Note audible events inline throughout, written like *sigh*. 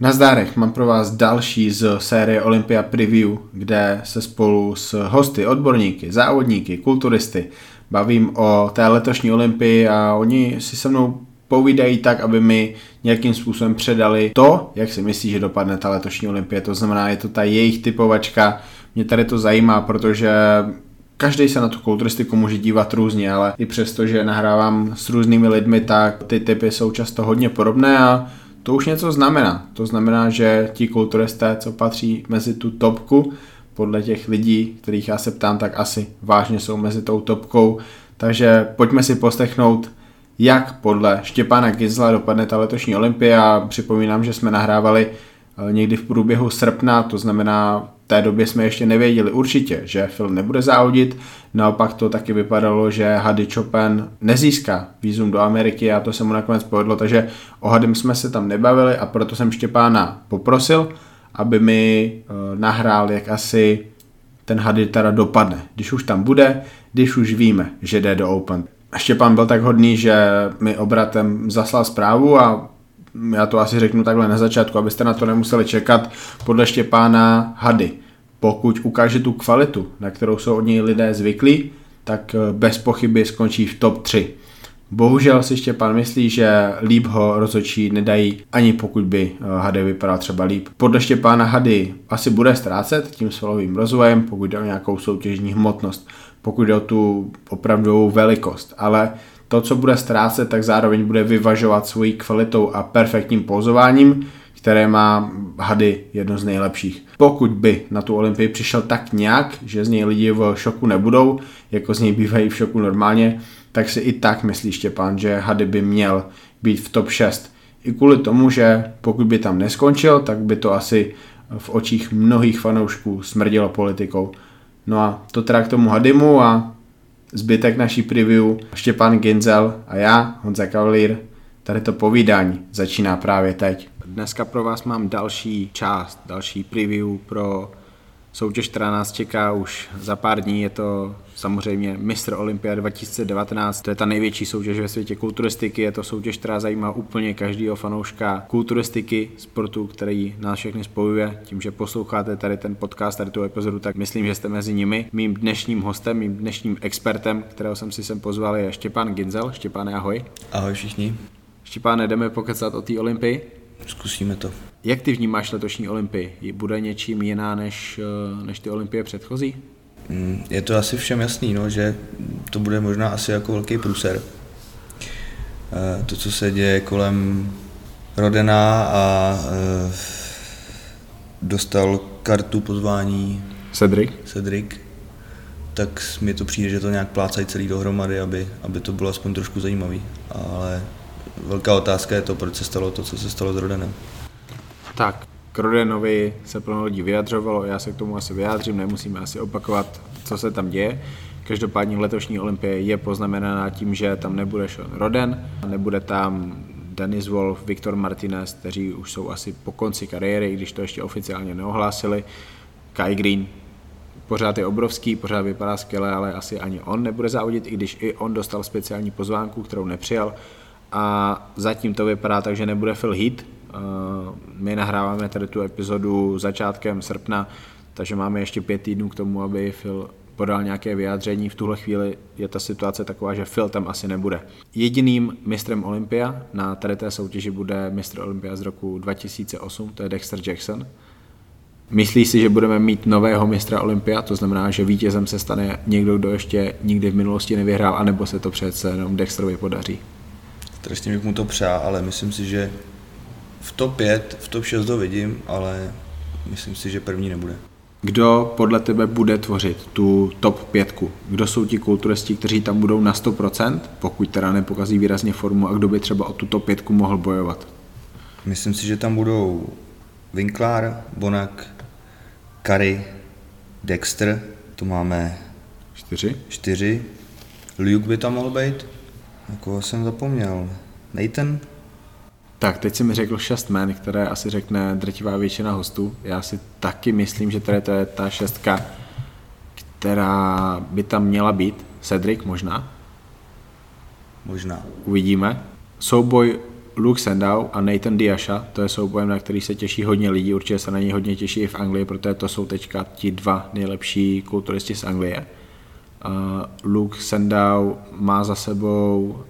Nazdárech, mám pro vás další z série Olympia Preview, kde se spolu s hosty, odborníky, závodníky, kulturisty bavím o té letošní Olympii a oni si se mnou povídají tak, aby mi nějakým způsobem předali to, jak si myslí, že dopadne ta letošní Olympie. To znamená, je to ta jejich typovačka. Mě tady to zajímá, protože každý se na tu kulturistiku může dívat různě, ale i přesto, že nahrávám s různými lidmi, tak ty typy jsou často hodně podobné a to už něco znamená. To znamená, že ti kulturisté, co patří mezi tu topku, podle těch lidí, kterých já se ptám, tak asi vážně jsou mezi tou topkou. Takže pojďme si poslechnout, jak podle Štěpána Gizla dopadne ta letošní olympia. Připomínám, že jsme nahrávali někdy v průběhu srpna, to znamená v té době jsme ještě nevěděli určitě, že film nebude závodit, naopak to taky vypadalo, že Hady Chopin nezíská výzum do Ameriky a to se mu nakonec povedlo, takže o Hadym jsme se tam nebavili a proto jsem Štěpána poprosil, aby mi uh, nahrál, jak asi ten Hady teda dopadne, když už tam bude, když už víme, že jde do Open. Štěpán byl tak hodný, že mi obratem zaslal zprávu a já to asi řeknu takhle na začátku, abyste na to nemuseli čekat, podle Štěpána Hady. Pokud ukáže tu kvalitu, na kterou jsou od něj lidé zvyklí, tak eh, bez pochyby skončí v top 3. Bohužel si Štěpán myslí, že líp ho rozhodčí nedají, ani pokud by eh, Hady vypadal třeba líp. Podle Štěpána Hady asi bude ztrácet tím svalovým rozvojem, pokud jde o nějakou soutěžní hmotnost, pokud jde o tu opravdovou velikost, ale to, co bude ztrácet, tak zároveň bude vyvažovat svojí kvalitou a perfektním pozováním, které má Hady jedno z nejlepších. Pokud by na tu Olympii přišel tak nějak, že z něj lidi v šoku nebudou, jako z něj bývají v šoku normálně, tak si i tak myslí Štěpán, že Hady by měl být v top 6. I kvůli tomu, že pokud by tam neskončil, tak by to asi v očích mnohých fanoušků smrdilo politikou. No a to teda k tomu Hadymu a zbytek naší preview Štěpán Ginzel a já, Honza Kavalír, tady to povídání začíná právě teď. Dneska pro vás mám další část, další preview pro soutěž, která nás čeká už za pár dní. Je to samozřejmě Mistr Olympia 2019. To je ta největší soutěž ve světě kulturistiky. Je to soutěž, která zajímá úplně každého fanouška kulturistiky, sportu, který nás všechny spojuje. Tím, že posloucháte tady ten podcast, tady tu epizodu, tak myslím, že jste mezi nimi. Mým dnešním hostem, mým dnešním expertem, kterého jsem si sem pozval, je Štěpán Ginzel. Štěpáne, ahoj. Ahoj všichni. Štěpáne, jdeme pokecat o té Olympii? Zkusíme to. Jak ty vnímáš letošní Olympii? Bude něčím jiná než, eh, než ty Olympie předchozí? Mm, je to asi všem jasný, no, že to bude možná asi jako velký průser. Eh, to, co se děje kolem Rodena a eh, dostal kartu pozvání Cedric, Cedric tak mi to přijde, že to nějak plácají celý dohromady, aby, aby to bylo aspoň trošku zajímavý. Ale velká otázka je to, proč se stalo to, co se stalo s Rodenem. Tak, k Rodenovi se plno lidí vyjadřovalo, já se k tomu asi vyjádřím, nemusíme asi opakovat, co se tam děje. Každopádně letošní olympie je poznamenaná tím, že tam nebude Sean Roden, nebude tam Denis Wolf, Viktor Martinez, kteří už jsou asi po konci kariéry, když to ještě oficiálně neohlásili. Kai Green pořád je obrovský, pořád vypadá skvěle, ale asi ani on nebude závodit, i když i on dostal speciální pozvánku, kterou nepřijal a zatím to vypadá tak, že nebude Phil Heath. My nahráváme tady tu epizodu začátkem srpna, takže máme ještě pět týdnů k tomu, aby Phil podal nějaké vyjádření. V tuhle chvíli je ta situace taková, že Phil tam asi nebude. Jediným mistrem Olympia na tady té soutěži bude mistr Olympia z roku 2008, to je Dexter Jackson. Myslí si, že budeme mít nového mistra Olympia, to znamená, že vítězem se stane někdo, kdo ještě nikdy v minulosti nevyhrál, anebo se to přece jenom Dexterovi podaří? Strašně bych mu to přál, ale myslím si, že v top 5, v top 6 to vidím, ale myslím si, že první nebude. Kdo podle tebe bude tvořit tu top 5? Kdo jsou ti kulturisti, kteří tam budou na 100%, pokud teda nepokazí výrazně formu a kdo by třeba o tu top 5 mohl bojovat? Myslím si, že tam budou Winklar, Bonak, Kary, Dexter, to máme čtyři. čtyři. Luke by tam mohl být. Jako jsem zapomněl. Nathan? Tak, teď si mi řekl šest men, které asi řekne drtivá většina hostů. Já si taky myslím, že tady to je ta šestka, která by tam měla být. Cedric možná? Možná. Uvidíme. Souboj Luke Sandow a Nathan Diasha, to je souboj, na který se těší hodně lidí, určitě se na něj hodně těší i v Anglii, protože to jsou teďka ti dva nejlepší kulturisti z Anglie. Uh, Luke Sandow má za sebou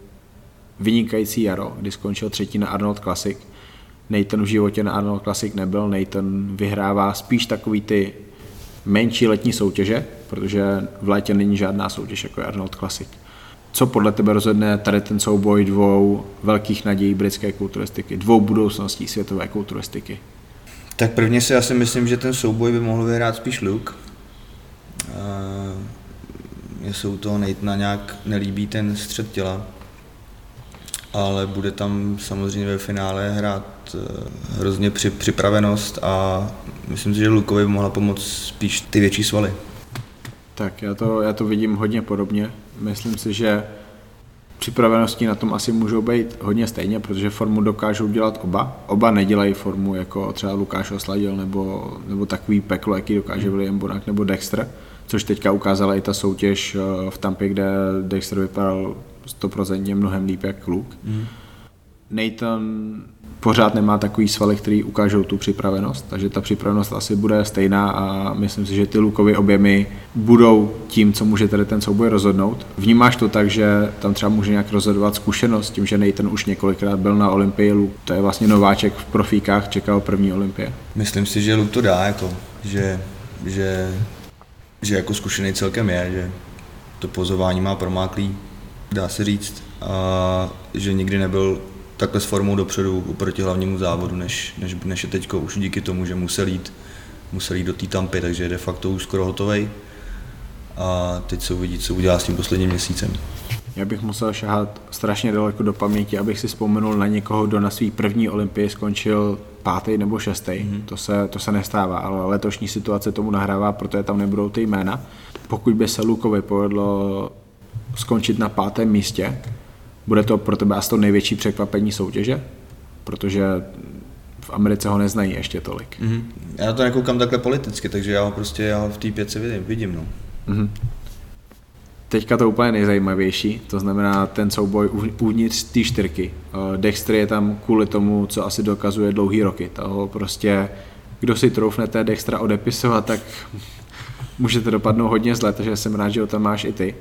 vynikající jaro, kdy skončil třetí na Arnold Classic. Nathan v životě na Arnold Classic nebyl, Nathan vyhrává spíš takový ty menší letní soutěže, protože v létě není žádná soutěž jako je Arnold Classic. Co podle tebe rozhodne tady ten souboj dvou velkých nadějí britské kulturistiky, dvou budoucností světové kulturistiky? Tak prvně si asi myslím, že ten souboj by mohl vyhrát spíš Luke. Mně se u toho Nathana nějak nelíbí ten střed těla, ale bude tam samozřejmě ve finále hrát eh, hrozně při, připravenost a myslím si, že Lukovi by mohla pomoct spíš ty větší svaly. Tak já to, já to vidím hodně podobně. Myslím si, že připravenosti na tom asi můžou být hodně stejně, protože formu dokážou dělat oba. Oba nedělají formu jako třeba Lukáš Osladil nebo, nebo takový peklo, jaký dokáže William Bonak nebo Dexter, což teďka ukázala i ta soutěž eh, v Tampě, kde Dexter vypadal 100% mnohem líp jak Luke. Mm. Nathan pořád nemá takový svaly, který ukážou tu připravenost, takže ta připravenost asi bude stejná a myslím si, že ty lukovy objemy budou tím, co může tady ten souboj rozhodnout. Vnímáš to tak, že tam třeba může nějak rozhodovat zkušenost, tím, že Nathan už několikrát byl na Olympii, Luke, to je vlastně nováček v profíkách, čekal první Olympie. Myslím si, že Luke to dá, jako, že, že, že jako zkušený celkem je, že to pozování má promáklý, dá se říct, a že nikdy nebyl takhle s formou dopředu oproti hlavnímu závodu, než, než, než je teď už díky tomu, že musel jít, musel jít do té tampy, takže je de facto už skoro hotovej. A teď se uvidí, co udělá s tím posledním měsícem. Já bych musel šahat strašně daleko do paměti, abych si vzpomenul na někoho, kdo na svý první olympii skončil pátý nebo šestý. Mm-hmm. To, se, to se nestává, ale letošní situace tomu nahrává, protože tam nebudou ty jména. Pokud by se Lukovi povedlo skončit na pátém místě, bude to pro tebe asi to největší překvapení soutěže? Protože v Americe ho neznají ještě tolik. Mm-hmm. Já na to nekoukám takhle politicky, takže já ho prostě já ho v té pětce vidím, vidím no. Mm-hmm. Teďka to úplně nejzajímavější, to znamená ten souboj uvnitř té čtyřky. Eh, Dexter je tam kvůli tomu, co asi dokazuje dlouhý roky. Toho prostě, kdo si troufnete Dextra odepisovat, tak *laughs* můžete dopadnout hodně zle, takže jsem rád, že ho tam máš i ty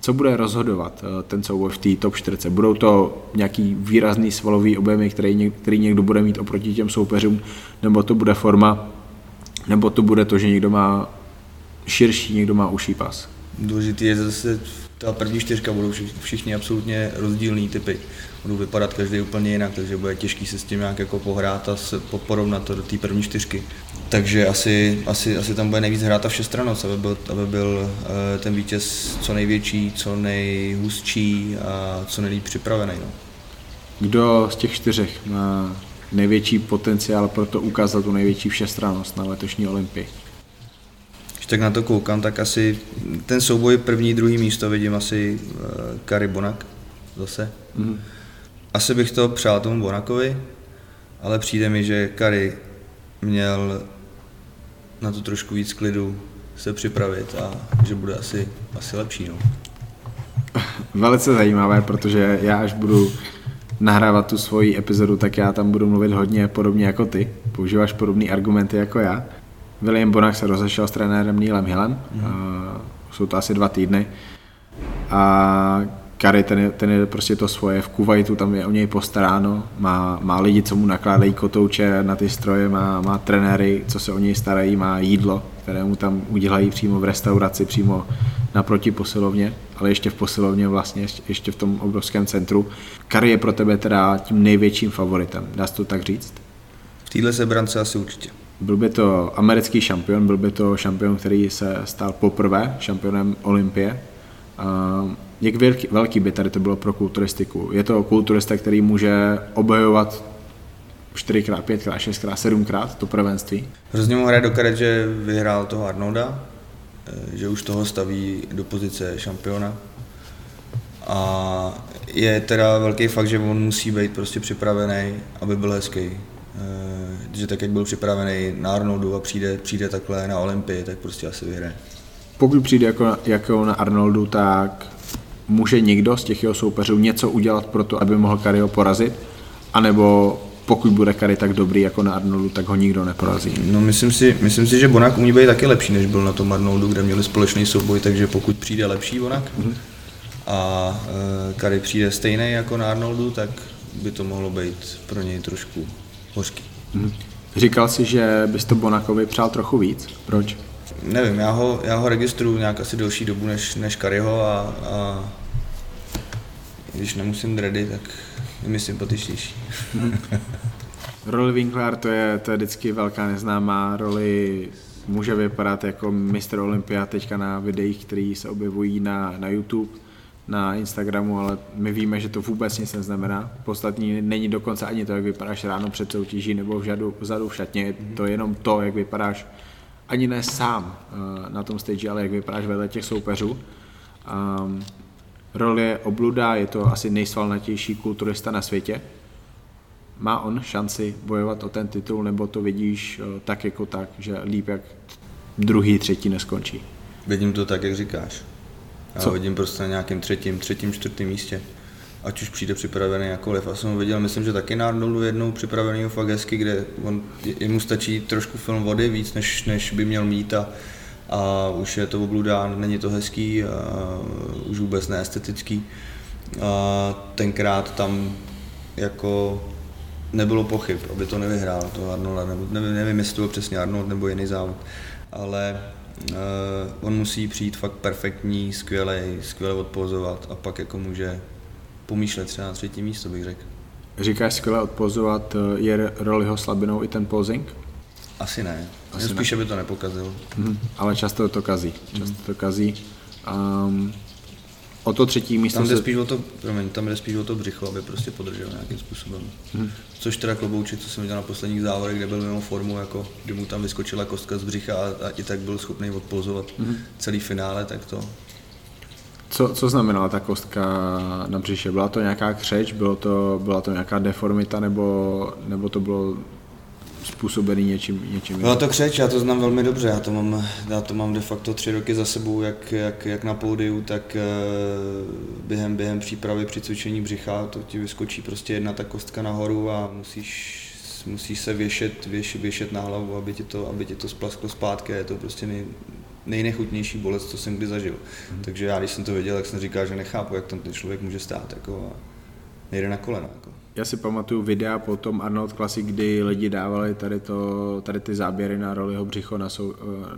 co bude rozhodovat eh, ten souboj v té top 4? Budou to nějaký výrazný svalový objemy, který, který někdo bude mít oproti těm soupeřům, nebo to bude forma, nebo to bude to, že někdo má širší, někdo má uší pas? Důležitý je zase ta první čtyřka, budou všichni absolutně rozdílný typy. Budou vypadat každý úplně jinak, takže bude těžký se s tím nějak jako pohrát a porovnat to do té první čtyřky takže asi, asi, asi tam bude nejvíc hrát ta všestranost, aby byl, aby byl uh, ten vítěz co největší, co nejhustší a co nejlíp připravený. No. Kdo z těch čtyřech má největší potenciál pro to ukázat tu největší všestranost na letošní Olympii? Když tak na to koukám, tak asi ten souboj první, druhý místo vidím asi uh, Kari Bonak zase. Mm-hmm. Asi bych to přál tomu Bonakovi, ale přijde mi, že Kari měl na to trošku víc klidu se připravit a že bude asi, asi lepší. No. Velice zajímavé, protože já až budu nahrávat tu svoji epizodu, tak já tam budu mluvit hodně podobně jako ty. Používáš podobné argumenty jako já. William Bonach se rozešel s trenérem Neilem Hillem, mm. uh, jsou to asi dva týdny. A Kary, ten je, ten je prostě to svoje, v Kuwaitu tam je o něj postaráno, má, má lidi, co mu nakládají kotouče na ty stroje, má, má trenéry, co se o něj starají, má jídlo, které mu tam udělají přímo v restauraci, přímo naproti posilovně, ale ještě v posilovně vlastně, ještě, ještě v tom obrovském centru. Kary je pro tebe teda tím největším favoritem, dá se to tak říct? V téhle sebrance asi určitě. Byl by to americký šampion, byl by to šampion, který se stal poprvé šampionem Olympie. Jak velký, velký by tady to bylo pro kulturistiku? Je to kulturista, který může obhajovat 4x, 5x, 6x, 7x to prvenství? Hrozně mu hraje do karet, že vyhrál toho Arnolda, eh, že už toho staví do pozice šampiona. A je teda velký fakt, že on musí být prostě připravený, aby byl hezký. Že tak, jak byl připravený na Arnoldu a přijde, přijde takhle na Olympii, tak prostě asi vyhraje. Pokud přijde jako, jako na Arnoldu, tak může někdo z těch jeho soupeřů něco udělat pro to, aby mohl Kario porazit, anebo pokud bude Kary tak dobrý jako na Arnoldu, tak ho nikdo neporazí. No myslím si, myslím si, že Bonak umí být taky lepší, než byl na tom Arnoldu, kde měli společný souboj, takže pokud přijde lepší Bonak mm-hmm. a e, Kary přijde stejný jako na Arnoldu, tak by to mohlo být pro něj trošku hořký. Mm-hmm. Říkal jsi, že bys to Bonakovi přál trochu víc. Proč? Nevím, já ho, já ho registruju nějak asi delší dobu než, než Karyho a, a když nemusím dready, tak je mi sympatičnější. *laughs* Roli Winkler to je, to je vždycky velká neznámá roli může vypadat jako mistr Olympia teďka na videích, které se objevují na, na YouTube, na Instagramu, ale my víme, že to vůbec nic neznamená. Podstatní není dokonce ani to, jak vypadáš ráno před soutěží nebo vzadu, vzadu v šatně, to je jenom to, jak vypadáš ani ne sám uh, na tom stage, ale jak vypadáš vedle těch soupeřů. Um, role je obluda, je to asi nejsvalnatější kulturista na světě. Má on šanci bojovat o ten titul, nebo to vidíš uh, tak jako tak, že líp jak druhý, třetí neskončí? Vidím to tak, jak říkáš. Co? vidím prostě na nějakém třetím, třetím, čtvrtém místě. Ať už přijde připravený jakkoliv. Já jsem ho viděl, myslím, že taky na Arnoldu jednou připravený fakt hezky, kde on, jemu stačí trošku film vody víc, než, než by měl mít a, a už je to obludán, není to hezký, a už vůbec neestetický. A tenkrát tam jako nebylo pochyb, aby to nevyhrál, to Arnolda, nebo nevím, nevím, jestli to byl přesně Arnold nebo jiný závod, ale on musí přijít fakt perfektní, skvělý, skvěle odpozovat a pak jako může pomýšlet třeba na třetí místo, bych řekl. Říkáš skvěle odpozovat, eh, je roliho slabinou i ten posing? Asi ne. Asi spíš, by to nepokazil. Hmm, ale často to kazí. Často to kazí. Um, o to třetí místo tam jde, se... spíš o to, promiň, tam jde spíš o to břicho, aby prostě podržel nějakým způsobem. Hmm. Což teda klobouček, co jsem viděl na posledních závodech, kde byl mimo formu, jako kdy mu tam vyskočila kostka z břicha a, a i tak byl schopný odpozovat hmm. celý finále, tak to, co, co znamenala ta kostka na břiše? Byla to nějaká křeč, bylo to, byla to nějaká deformita, nebo, nebo to bylo způsobený něčím, něčím Byla to křeč, já to znám velmi dobře, já to mám, já to mám de facto tři roky za sebou, jak, jak, jak na pódiu, tak uh, během, během přípravy při cvičení břicha, to ti vyskočí prostě jedna ta kostka nahoru a musíš, musíš se věšet, věšet, věšet na hlavu, aby ti to, aby ti to splasklo zpátky, je to prostě nej, nejnechutnější bolest, co jsem kdy zažil. Hmm. Takže já, když jsem to viděl, tak jsem říkal, že nechápu, jak tam ten člověk může stát jako, a nejde na kolena. Jako. Já si pamatuju videa po tom Arnold Classic, kdy lidi dávali tady, to, tady ty záběry na roliho břicho na sou,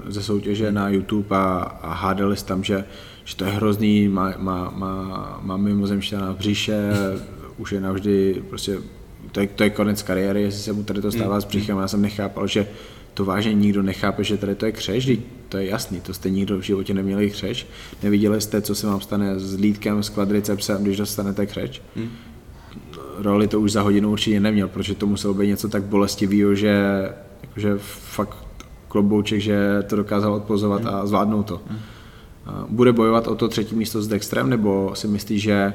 eh, ze soutěže na YouTube a, a hádali tam, že, že to je hrozný, má, má, má, má mimozemšťana v břiše, *laughs* už je navždy, prostě to je, to je konec kariéry, jestli se mu tady to stává s břichem. Já jsem nechápal, že to vážně nikdo nechápe, že tady to je křeč, to je jasný, to jste nikdo v životě neměli křeč. Neviděli jste, co se vám stane s lítkem, s kvadricepsem, když dostanete křeč? Hmm. Roli to už za hodinu určitě neměl, protože to muselo být něco tak bolestivého, že, že fakt klobouček, že to dokázal odpozovat hmm. a zvládnout to. Hmm. Bude bojovat o to třetí místo s Dextrem, nebo si myslí, že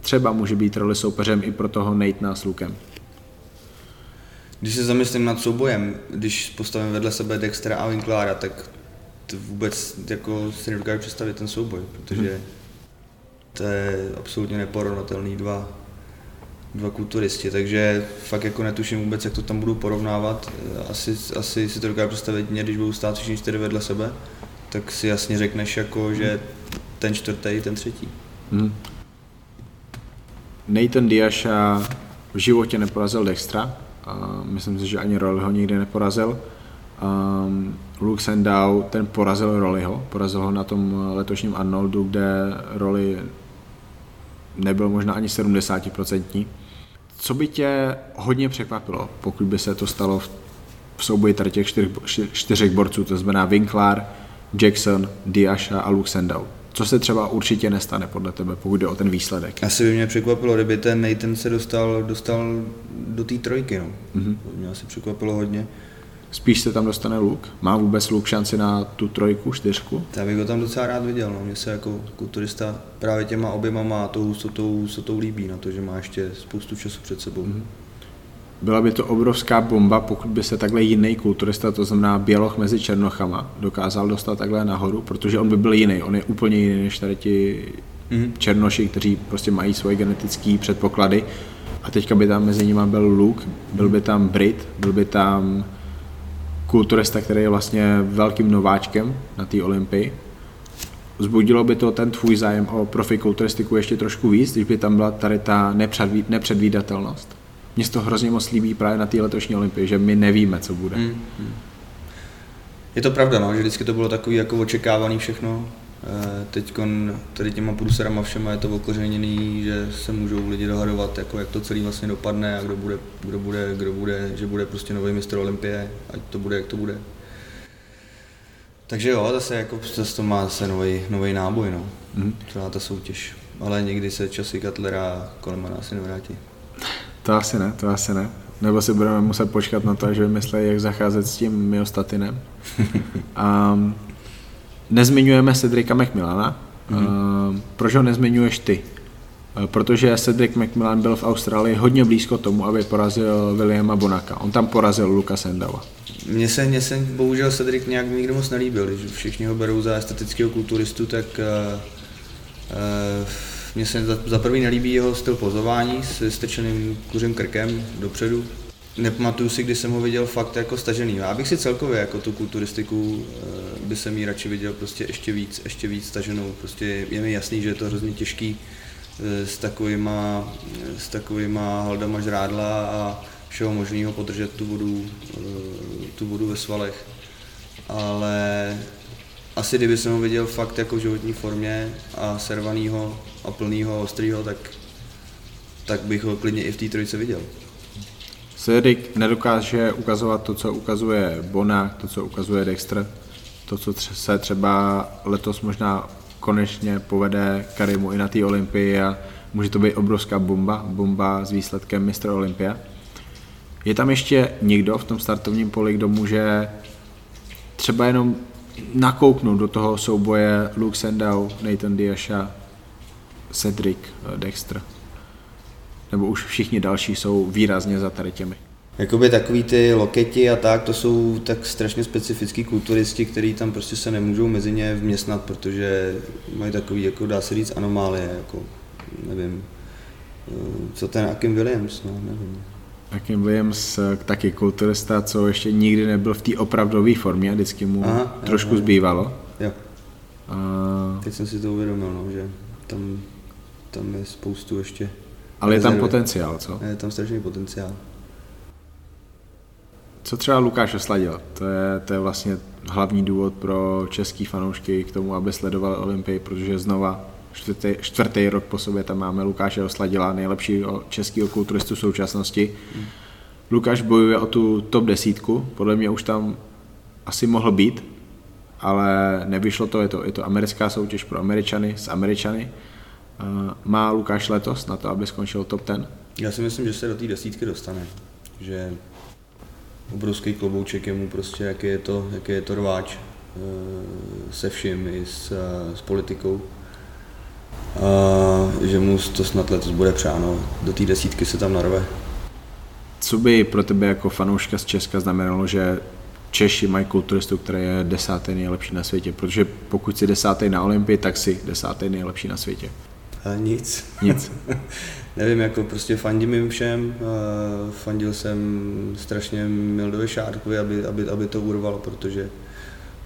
třeba může být roli soupeřem i pro toho Nate s Lukem? Když se zamyslím nad soubojem, když postavím vedle sebe Dextera a Winklára, tak to vůbec jako si nedokážu představit ten souboj, protože hmm. to je absolutně neporovnatelný dva, dva kulturisti, takže fakt jako netuším vůbec, jak to tam budu porovnávat. Asi, asi si to dokážu představit mě, když budou stát všichni čtyři vedle sebe, tak si jasně řekneš jako, že ten čtvrtý, ten třetí. Hmm. Nathan Diasha v životě neporazil Dextra, a myslím si, že ani Rolly ho nikdy neporazil. Um, Luke Sandow, ten porazil Rollyho, porazil ho na tom letošním Arnoldu, kde Rolly nebyl možná ani 70%. Co by tě hodně překvapilo, pokud by se to stalo v, v souboji tady těch čtyř, čtyřech borců, to znamená Winkler, Jackson, Diasha a Luke Sandow? Co se třeba určitě nestane podle tebe, pokud jde o ten výsledek? Asi by mě překvapilo, kdyby ten Nathan se dostal, dostal do té trojky. No. Mm-hmm. Mě asi překvapilo hodně. Spíš se tam dostane Luk? Má vůbec Luk šanci na tu trojku, čtyřku? Já bych ho tam docela rád viděl. No. Mně se jako kulturista právě těma objema má tou hustotou, hustotou líbí na to, že má ještě spoustu času před sebou. Mm-hmm. Byla by to obrovská bomba, pokud by se takhle jiný kulturista, to znamená běloch mezi černochama, dokázal dostat takhle nahoru, protože on by byl jiný, on je úplně jiný než tady ti mm-hmm. černoši, kteří prostě mají svoje genetické předpoklady. a teďka by tam mezi nimi byl Luke, byl by tam Brit, byl by tam kulturista, který je vlastně velkým nováčkem na té Olympii. Zbudilo by to ten tvůj zájem o profikulturistiku ještě trošku víc, když by tam byla tady ta nepředví, nepředvídatelnost. Mně to hrozně moc líbí právě na té letošní olympii, že my nevíme, co bude. Mm, mm. Je to pravda, no, že vždycky to bylo takový jako očekávaný všechno. Eh, Teď tady těma průserama všema je to okořeněný, že se můžou lidi dohadovat, jako jak to celý vlastně dopadne a kdo bude, kdo bude, kdo bude, že bude prostě nový mistr Olympie, ať to bude, jak to bude. Takže jo, zase, jako, zase to má zase nový, nový náboj, no. Mm. Celá ta soutěž. Ale někdy se časy Katlera a Kolemana asi nevrátí. To asi ne, to asi ne. Nebo si budeme muset počkat na to, že vymyslí, jak zacházet s tím myostatinem. *laughs* um, nezmiňujeme Cedrika McMillana. Mm-hmm. Uh, proč ho nezmiňuješ ty? Uh, protože Cedric McMillan byl v Austrálii hodně blízko tomu, aby porazil Williama Bonaka. On tam porazil Luka Sendava. Mně se, mně se bohužel Cedric nějak nikdo moc nelíbil. Když všichni ho berou za estetického kulturistu, tak uh, uh, mně se za, za prvý nelíbí jeho styl pozování s stečeným kuřím krkem dopředu. Nepamatuju si, kdy jsem ho viděl fakt jako stažený. Já bych si celkově jako tu kulturistiku by se mi radši viděl prostě ještě víc, ještě víc staženou. Prostě je mi jasný, že je to hrozně těžký uh, s takovýma, s takovýma haldama žrádla a všeho možného podržet tu vodu, uh, tu vodu ve svalech. Ale asi kdyby jsem ho viděl fakt jako v životní formě a servanýho a plnýho, ostrýho, tak, tak bych ho klidně i v té trojice viděl. Cedric nedokáže ukazovat to, co ukazuje Bona, to, co ukazuje Dexter, to, co se třeba letos možná konečně povede Karimu i na té Olympii a může to být obrovská bomba, bomba s výsledkem mistra Olympia. Je tam ještě někdo v tom startovním poli, kdo může třeba jenom nakouknout do toho souboje Luke Sandow, Nathan Diasha, Cedric eh, Dexter? Nebo už všichni další jsou výrazně za tady těmi? Jakoby takový ty loketi a tak, to jsou tak strašně specifický kulturisti, kteří tam prostě se nemůžou mezi ně vměstnat, protože mají takový, jako dá se říct, anomálie, jako nevím, eh, co ten Akim Williams, no, nevím. Akim Williams eh, taky kulturista, co ještě nikdy nebyl v té opravdové formě, a vždycky mu aha, trošku aha. zbývalo. Jo. A... Teď jsem si to uvědomil, no, že tam, tam je spoustu ještě ale je tam potenciál, co? Je tam strašný potenciál. Co třeba Lukáš osladil? To je, to je vlastně hlavní důvod pro český fanoušky k tomu, aby sledovali Olympii, protože znova čtvrtý, čtvrtý rok po sobě tam máme Lukáše Osladila, nejlepšího českého kulturistu současnosti. Lukáš bojuje o tu top desítku, podle mě už tam asi mohl být, ale nevyšlo to, je to, je to americká soutěž pro Američany s Američany. Má Lukáš letos na to, aby skončil top 10? Já si myslím, že se do té desítky dostane. Že obrovský klobouček je mu prostě, jaký je to, jaký je to rváč eh, se vším, i s, s politikou. A že mu to snad letos bude přáno. Do té desítky se tam narve. Co by pro tebe jako fanouška z Česka znamenalo, že Češi mají kulturistu, který je desátý nejlepší na světě, protože pokud si desátý na Olympii, tak si desátý nejlepší na světě. A nic. Nic. *laughs* Nevím, jako prostě fandím jim všem. Fandil jsem strašně Mildovi Šárkovi, aby, aby, aby to urvalo, protože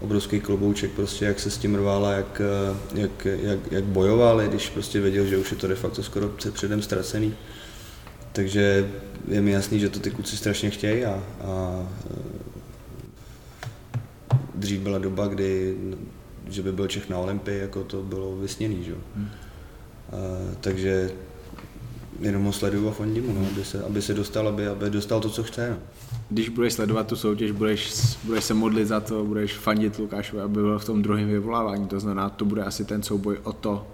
obrovský klobouček, prostě jak se s tím rval a jak, jak, jak, jak bojoval, když prostě věděl, že už je to de facto skoro předem ztracený. Takže je mi jasný, že to ty kluci strašně chtějí a, a dřív byla doba, kdy že by byl Čech na Olympii, jako to bylo vysněný, že? Hmm takže jenom ho sleduju a fandím no, aby, se, aby se dostal, aby, aby dostal to, co chce. No. Když budeš sledovat tu soutěž, budeš, budeš se modlit za to, budeš fandit Lukášovi, aby byl v tom druhém vyvolávání, to znamená, to bude asi ten souboj o to,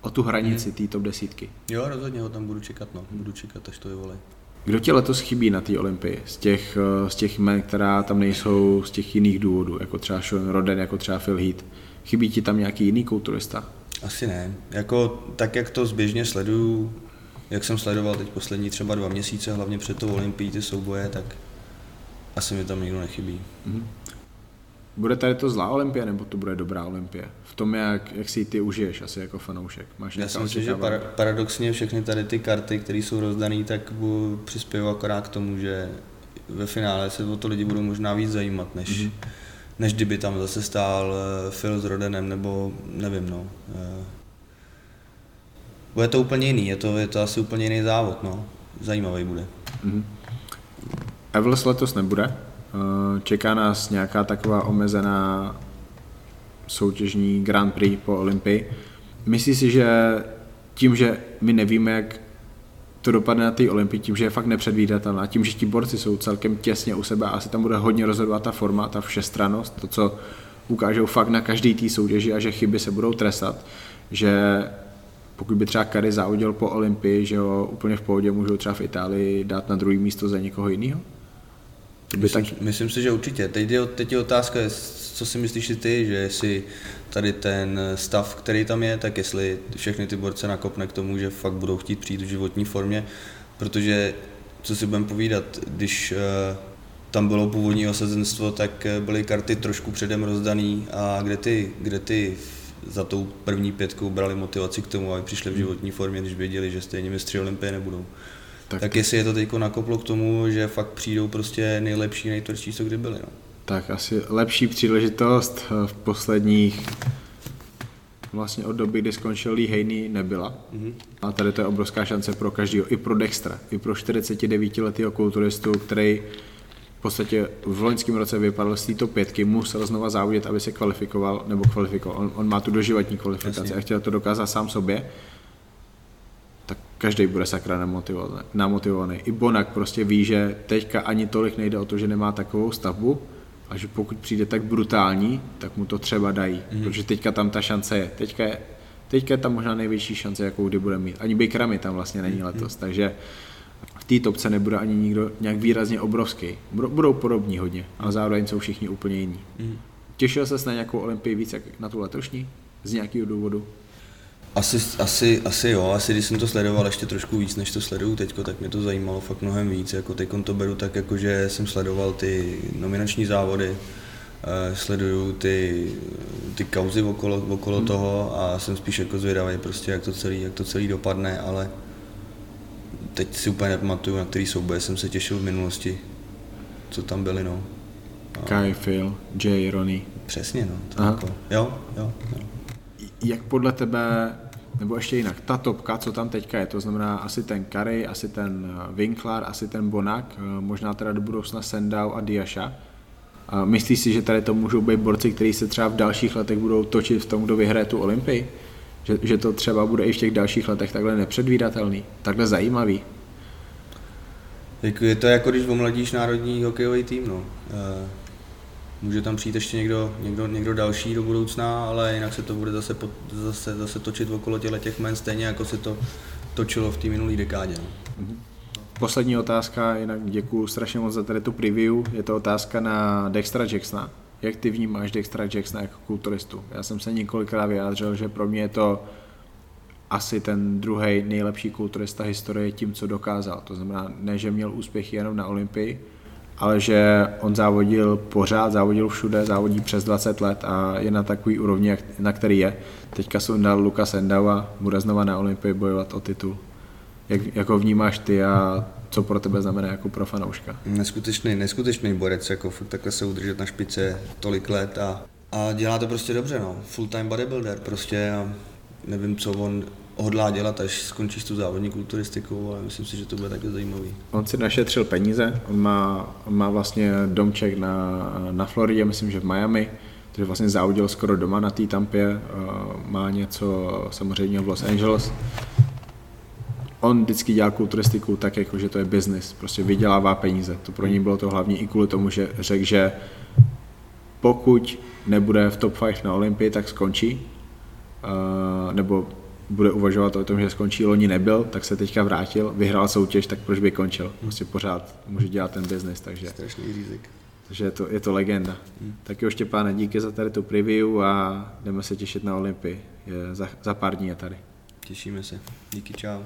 o tu hranici hmm. té top desítky. Jo, rozhodně ho tam budu čekat, no. budu čekat, až to vyvolej. Kdo tě letos chybí na té Olympii? Z těch, eh, z těch men, která tam nejsou z těch jiných důvodů, jako třeba Sean Roden, jako třeba Phil Heath. Chybí ti tam nějaký jiný kulturista? Asi ne. Jako tak, jak to zběžně sleduju, jak jsem sledoval teď poslední třeba dva měsíce, hlavně před tou olympií ty souboje, tak asi mi tam nikdo nechybí. Mm-hmm. Bude tady to zlá olympie, nebo to bude dobrá olympie? V tom, jak, jak si ty užiješ asi jako fanoušek. Máš Já si myslím, že para, paradoxně všechny tady ty karty, které jsou rozdané, tak přispějí akorát k tomu, že ve finále se o to lidi budou možná víc zajímat, než, mm-hmm. než kdyby tam zase stál eh, Phil s Rodenem, nebo nevím, no. Bude to úplně jiný, je to, je to asi úplně jiný závod, no. Zajímavý bude. Mm-hmm. Evels letos nebude. Eh, čeká nás nějaká taková omezená soutěžní Grand Prix po Olympii. Myslíš si, že tím, že my nevíme, jak to dopadne na té Olympii, tím, že je fakt nepředvídatelná, tím, že ti borci jsou celkem těsně u sebe a asi tam bude hodně rozhodovat ta forma, ta všestranost, to, co ukážou fakt na každý té soutěži a že chyby se budou trestat, že pokud by třeba Kary závodil po Olympii, že ho úplně v pohodě můžou třeba v Itálii dát na druhý místo za někoho jiného? Myslím, tak... myslím si, že určitě. Teď je, teď je otázka, co si myslíš ty, že jestli tady ten stav, který tam je, tak jestli všechny ty borce nakopne k tomu, že fakt budou chtít přijít v životní formě, protože co si budeme povídat, když uh, tam bylo původní osazenstvo, tak eh, byly karty trošku předem rozdaný a kde ty, kde ty za tou první pětkou brali motivaci k tomu, aby přišli v životní formě, když věděli, že stejně mistři Olympie nebudou. Tak, tak jestli je to teď nakoplo k tomu, že fakt přijdou prostě nejlepší, nejtvrdší, co kdy byli. No. Tak asi lepší příležitost v posledních vlastně od doby, kdy skončil Lee Haney, nebyla. Mm-hmm. A tady to je obrovská šance pro každého, i pro Dextra, i pro 49-letého kulturistu, který podstatě v loňském roce vypadl z této pětky, musel znova závodit, aby se kvalifikoval, nebo kvalifikoval. On, on má tu doživotní kvalifikaci Jasně. a chtěl to dokázat sám sobě každý bude sakra namotivovaný, namotivovaný. I Bonak prostě ví, že teďka ani tolik nejde o to, že nemá takovou stavbu, a že pokud přijde tak brutální, tak mu to třeba dají, mm. protože teďka tam ta šance je. Teďka je, teďka je tam možná největší šance, jakou kdy bude mít. Ani Bakerami tam vlastně není mm. letos, takže v té topce nebude ani nikdo nějak výrazně obrovský. Budou podobní hodně, ale zároveň jsou všichni úplně jiní. Mm. Těšil se na nějakou olympii víc jak na tu letošní? Z nějakého důvodu? Asi, asi, asi jo, asi když jsem to sledoval ještě trošku víc, než to sleduju teď, tak mě to zajímalo fakt mnohem víc. Jako teď to beru tak, jako že jsem sledoval ty nominační závody, uh, sleduju ty, ty kauzy okolo, okolo hmm. toho a jsem spíš jako zvědavý prostě, jak to celý, jak to celý dopadne, ale teď si úplně nepamatuju, na který souboje jsem se těšil v minulosti, co tam byly, no. A... Kai, Phil, Jay, Ronnie. Přesně, no. Jako, jo, jo, jo. Jak podle tebe nebo ještě jinak, ta topka, co tam teďka je, to znamená asi ten Curry, asi ten eh, Winkler, asi ten Bonak, eh, možná teda do budoucna Sendau a Diasha. Myslíš si, že tady to můžou být borci, kteří se třeba v dalších letech budou točit v tom, kdo vyhraje tu Olympii? Že, že to třeba bude i v těch dalších letech takhle nepředvídatelný, takhle zajímavý? Je to jako když omladíš národní hokejový tým, no. Eh, Může tam přijít ještě někdo, někdo, někdo další do budoucna, ale jinak se to bude zase, zase, zase točit okolo těle těch men stejně, jako se to točilo v té minulé dekádě. No. Mhm. Poslední otázka, jinak děkuji strašně moc za tady tu preview. Je to otázka na Dextra Jacksona. Jak ty vnímáš Dextra Jacksona jako kulturistu? Já jsem se několikrát vyjádřil, že pro mě je to asi ten druhý nejlepší kulturista historie tím, co dokázal. To znamená, ne, že měl úspěchy jenom na Olympii, ale že on závodil pořád, závodil všude, závodí přes 20 let a je na takový úrovni, na který je. Teďka se dal Lukas Endau a bude znova na Olympii bojovat o titul. Jak, jak ho vnímáš ty a co pro tebe znamená jako pro fanouška? Neskutečný, neskutečný borec, jako fakt takhle se udržet na špice tolik let a, a dělá to prostě dobře, no. Full time bodybuilder prostě a nevím, co on hodlá dělat, až skončíš tu závodní kulturistikou, ale myslím si, že to bude také zajímavý. On si našetřil peníze, on má, on má vlastně domček na, na Floridě, myslím, že v Miami, takže vlastně závodil skoro doma na té tampě, má něco samozřejmě v Los Angeles. On vždycky dělá kulturistiku tak, jako že to je business, prostě vydělává peníze. To pro něj bylo to hlavní i kvůli tomu, že řekl, že pokud nebude v top 5 na Olympii, tak skončí. Uh, nebo bude uvažovat o tom, že skončí, loni nebyl, tak se teďka vrátil, vyhrál soutěž, tak proč by končil? Prostě pořád může dělat ten business, takže... Strašný rizik. Takže je to, je to legenda. Hmm. Tak jo, Štěpáne, díky za tady tu preview a jdeme se těšit na Olympii. Je za, za pár dní je tady. Těšíme se. Díky, čau.